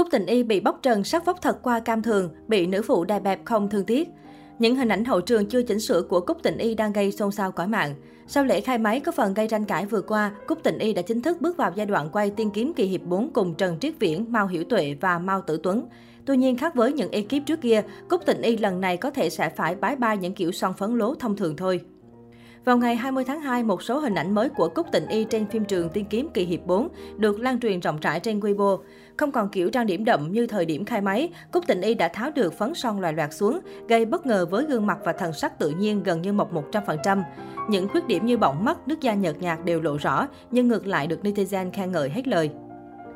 Cúc Tình Y bị bóc trần sắc vóc thật qua cam thường, bị nữ phụ đài bẹp không thương tiếc. Những hình ảnh hậu trường chưa chỉnh sửa của Cúc Tình Y đang gây xôn xao cõi mạng. Sau lễ khai máy có phần gây tranh cãi vừa qua, Cúc Tình Y đã chính thức bước vào giai đoạn quay tiên kiếm kỳ hiệp 4 cùng Trần Triết Viễn, Mao Hiểu Tuệ và Mao Tử Tuấn. Tuy nhiên khác với những ekip trước kia, Cúc Tình Y lần này có thể sẽ phải bái bai những kiểu son phấn lố thông thường thôi. Vào ngày 20 tháng 2, một số hình ảnh mới của Cúc Tịnh Y trên phim trường Tiên kiếm kỳ hiệp 4 được lan truyền rộng rãi trên Weibo. Không còn kiểu trang điểm đậm như thời điểm khai máy, Cúc Tịnh Y đã tháo được phấn son loài loạt xuống, gây bất ngờ với gương mặt và thần sắc tự nhiên gần như mộc 100%. Những khuyết điểm như bọng mắt, nước da nhợt nhạt đều lộ rõ, nhưng ngược lại được netizen khen ngợi hết lời.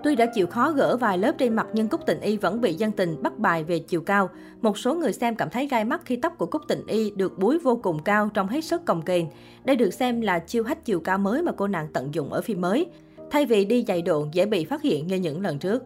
Tuy đã chịu khó gỡ vài lớp trên mặt nhưng Cúc Tịnh Y vẫn bị dân tình bắt bài về chiều cao. Một số người xem cảm thấy gai mắt khi tóc của Cúc Tịnh Y được búi vô cùng cao trong hết sức cồng kềnh. Đây được xem là chiêu hách chiều cao mới mà cô nàng tận dụng ở phim mới. Thay vì đi giày độn dễ bị phát hiện như những lần trước.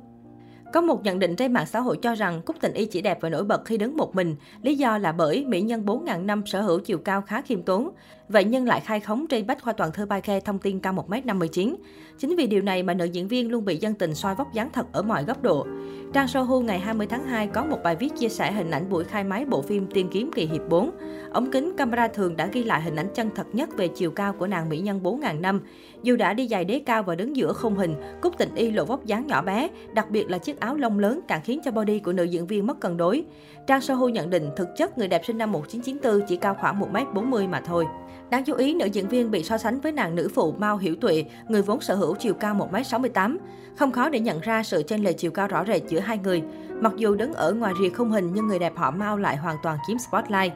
Có một nhận định trên mạng xã hội cho rằng Cúc Tình Y chỉ đẹp và nổi bật khi đứng một mình. Lý do là bởi mỹ nhân 4.000 năm sở hữu chiều cao khá khiêm tốn. Vậy nhưng lại khai khống trên bách khoa toàn thư bài Khe thông tin cao 1m59. Chính vì điều này mà nữ diễn viên luôn bị dân tình soi vóc dáng thật ở mọi góc độ. Trang Sohu ngày 20 tháng 2 có một bài viết chia sẻ hình ảnh buổi khai máy bộ phim Tiên kiếm kỳ hiệp 4. Ống kính camera thường đã ghi lại hình ảnh chân thật nhất về chiều cao của nàng mỹ nhân 4.000 năm. Dù đã đi giày đế cao và đứng giữa khung hình, Cúc Tịnh Y lộ vóc dáng nhỏ bé, đặc biệt là chiếc áo lông lớn càng khiến cho body của nữ diễn viên mất cân đối. Trang Sohu nhận định thực chất người đẹp sinh năm 1994 chỉ cao khoảng 1m40 mà thôi. Đáng chú ý, nữ diễn viên bị so sánh với nàng nữ phụ Mao Hiểu Tuệ, người vốn sở hữu chiều cao 1m68. Không khó để nhận ra sự chênh lệch chiều cao rõ rệt giữa hai người. Mặc dù đứng ở ngoài rìa không hình nhưng người đẹp họ Mao lại hoàn toàn chiếm spotlight.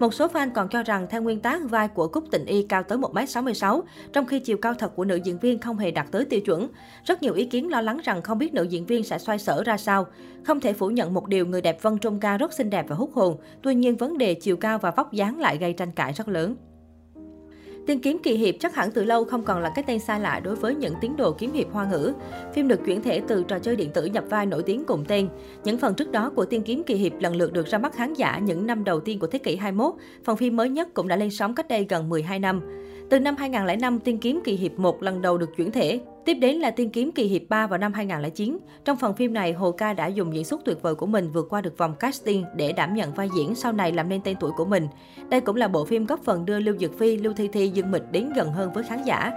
Một số fan còn cho rằng theo nguyên tác vai của Cúc Tịnh Y cao tới 1m66, trong khi chiều cao thật của nữ diễn viên không hề đạt tới tiêu chuẩn. Rất nhiều ý kiến lo lắng rằng không biết nữ diễn viên sẽ xoay sở ra sao. Không thể phủ nhận một điều người đẹp Vân Trung Ca rất xinh đẹp và hút hồn, tuy nhiên vấn đề chiều cao và vóc dáng lại gây tranh cãi rất lớn. Tiên kiếm kỳ hiệp chắc hẳn từ lâu không còn là cái tên xa lạ đối với những tín đồ kiếm hiệp hoa ngữ. Phim được chuyển thể từ trò chơi điện tử nhập vai nổi tiếng cùng tên. Những phần trước đó của Tiên kiếm kỳ hiệp lần lượt được ra mắt khán giả những năm đầu tiên của thế kỷ 21. Phần phim mới nhất cũng đã lên sóng cách đây gần 12 năm. Từ năm 2005, Tiên kiếm kỳ hiệp 1 lần đầu được chuyển thể. Tiếp đến là Tiên kiếm kỳ hiệp 3 vào năm 2009. Trong phần phim này, Hồ Ca đã dùng diễn xuất tuyệt vời của mình vượt qua được vòng casting để đảm nhận vai diễn sau này làm nên tên tuổi của mình. Đây cũng là bộ phim góp phần đưa Lưu Dực Phi, Lưu Thi Thi, Dương Mịch đến gần hơn với khán giả.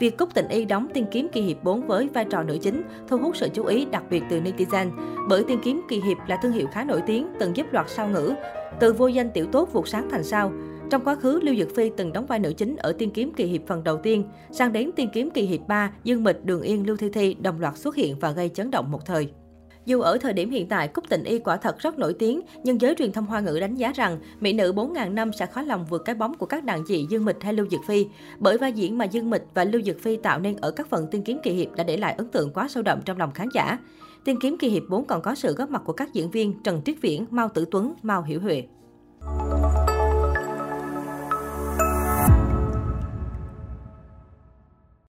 Việc Cúc Tịnh Y đóng Tiên kiếm kỳ hiệp 4 với vai trò nữ chính thu hút sự chú ý đặc biệt từ netizen, bởi Tiên kiếm kỳ hiệp là thương hiệu khá nổi tiếng, từng giúp loạt sao ngữ, từ vô danh tiểu tốt vụt sáng thành sao. Trong quá khứ, Lưu Dực Phi từng đóng vai nữ chính ở Tiên kiếm kỳ hiệp phần đầu tiên. Sang đến Tiên kiếm kỳ hiệp 3, Dương Mịch, Đường Yên, Lưu Thi Thi đồng loạt xuất hiện và gây chấn động một thời. Dù ở thời điểm hiện tại, Cúc Tịnh Y quả thật rất nổi tiếng, nhưng giới truyền thông hoa ngữ đánh giá rằng mỹ nữ 4.000 năm sẽ khó lòng vượt cái bóng của các đàn chị Dương Mịch hay Lưu Dực Phi. Bởi vai diễn mà Dương Mịch và Lưu Dực Phi tạo nên ở các phần tiên kiếm kỳ hiệp đã để lại ấn tượng quá sâu đậm trong lòng khán giả. Tiên kiếm kỳ hiệp 4 còn có sự góp mặt của các diễn viên Trần Triết Viễn, Mao Tử Tuấn, Mao Hiểu Huệ.